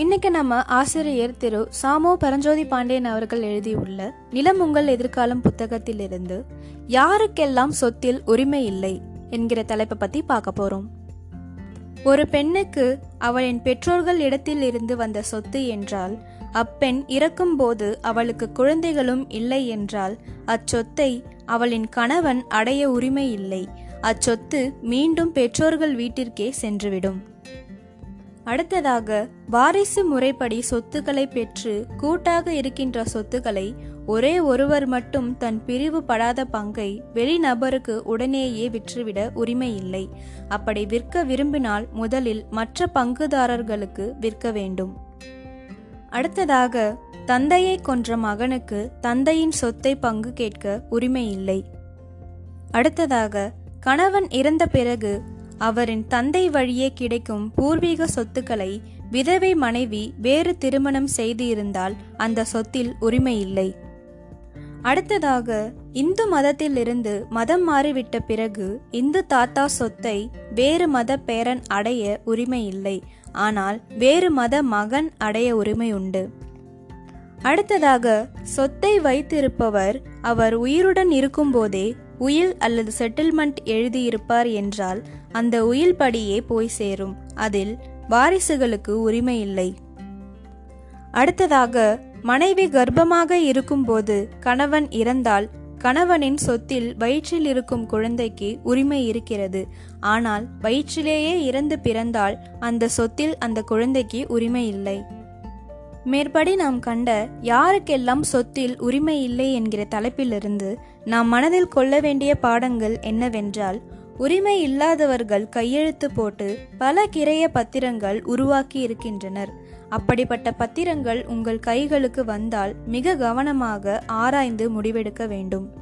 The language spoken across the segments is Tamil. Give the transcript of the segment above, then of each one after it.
இன்னைக்கு நம்ம ஆசிரியர் திரு சாமோ பரஞ்சோதி பாண்டியன் அவர்கள் எழுதியுள்ள நிலம் உங்கள் எதிர்காலம் புத்தகத்திலிருந்து யாருக்கெல்லாம் சொத்தில் உரிமை இல்லை என்கிற தலைப்பை பத்தி பார்க்க போறோம். ஒரு பெண்ணுக்கு அவளின் பெற்றோர்கள் இடத்தில் இருந்து வந்த சொத்து என்றால் அப்பெண் இறக்கும்போது அவளுக்கு குழந்தைகளும் இல்லை என்றால் அச்சொத்தை அவளின் கணவன் அடைய உரிமை இல்லை. அச்சொத்து மீண்டும் பெற்றோர்கள் வீட்டிற்கே சென்றுவிடும். அடுத்ததாக வாரிசு முறைப்படி சொத்துக்களை பெற்று கூட்டாக இருக்கின்ற சொத்துக்களை ஒரே ஒருவர் மட்டும் தன் பிரிவு படாத பங்கை வெளிநபருக்கு உடனேயே விற்றுவிட உரிமை இல்லை அப்படி விற்க விரும்பினால் முதலில் மற்ற பங்குதாரர்களுக்கு விற்க வேண்டும். அடுத்ததாக தந்தையை கொன்ற மகனுக்கு தந்தையின் சொத்தை பங்கு கேட்க உரிமை இல்லை அடுத்ததாக கணவன் இறந்த பிறகு அவரின் தந்தை வழியே கிடைக்கும் பூர்வீக சொத்துக்களை விதவை மனைவி வேறு திருமணம் செய்து இருந்தால் அந்த சொத்தில் உரிமை இல்லை. அடுத்ததாக இந்து மதத்திலிருந்து மதம் மாறிவிட்ட பிறகு இந்து தாத்தா சொத்தை வேறு மத பேரன் அடைய உரிமை இல்லை. ஆனால் வேறு மத மகன் அடைய உரிமை உண்டு. அடுத்ததாக சொத்தை வைத்திருப்பவர் அவர் உயிருடன் இருக்கும்போதே உயில் அல்லது செட்டில்மெண்ட் எழுதியிருப்பார் என்றால் அந்த உயில் படியே போய் சேரும். அதில் வாரிசுகளுக்கு உரிமை இல்லை. அடுத்ததாக மனைவி கர்ப்பமாக இருக்கும்போது கணவன் இறந்தால் கணவனின் சொத்தில் வயிற்றில் இருக்கும் குழந்தைக்கு உரிமை இருக்கிறது. ஆனால் வயிற்றிலேயே இறந்து பிறந்தால் அந்த சொத்தில் அந்த குழந்தைக்கு உரிமை இல்லை. மேற்படி நாம் கண்ட யாருக்கெல்லாம் சொத்தில் உரிமை இல்லை என்கிற தலைப்பிலிருந்து நாம் மனதில் கொள்ள வேண்டிய பாடங்கள் என்னவென்றால் உரிமை இல்லாதவர்கள் கையெழுத்து போட்டு பல கிரைய பத்திரங்கள் உருவாக்கி இருக்கின்றனர். அப்படிப்பட்ட பத்திரங்கள் உங்கள் கைகளுக்கு வந்தால் மிக கவனமாக ஆராய்ந்து முடிவெடுக்க வேண்டும்.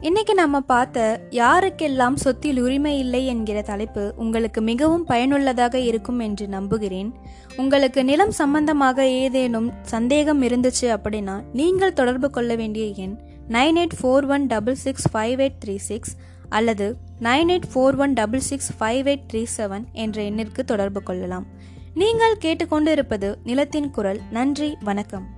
இன்னைக்கு நம்ம பார்த்த யாருக்கெல்லாம் சொத்தில் உரிமை இல்லை என்கிற தலைப்பு உங்களுக்கு மிகவும் பயனுள்ளதாக இருக்கும் என்று நம்புகிறேன். உங்களுக்கு நிலம் சம்பந்தமாக ஏதேனும் சந்தேகம் இருந்துச்சு அப்படின்னா நீங்கள் தொடர்பு கொள்ள வேண்டிய எண் nine eight four one double six five eight three six அல்லது nine eight four one double six five eight three seven என்ற எண்ணிற்கு தொடர்பு கொள்ளலாம். நீங்கள் கேட்டுக்கொண்டு இருப்பது நிலத்தின் குரல். நன்றி. வணக்கம்.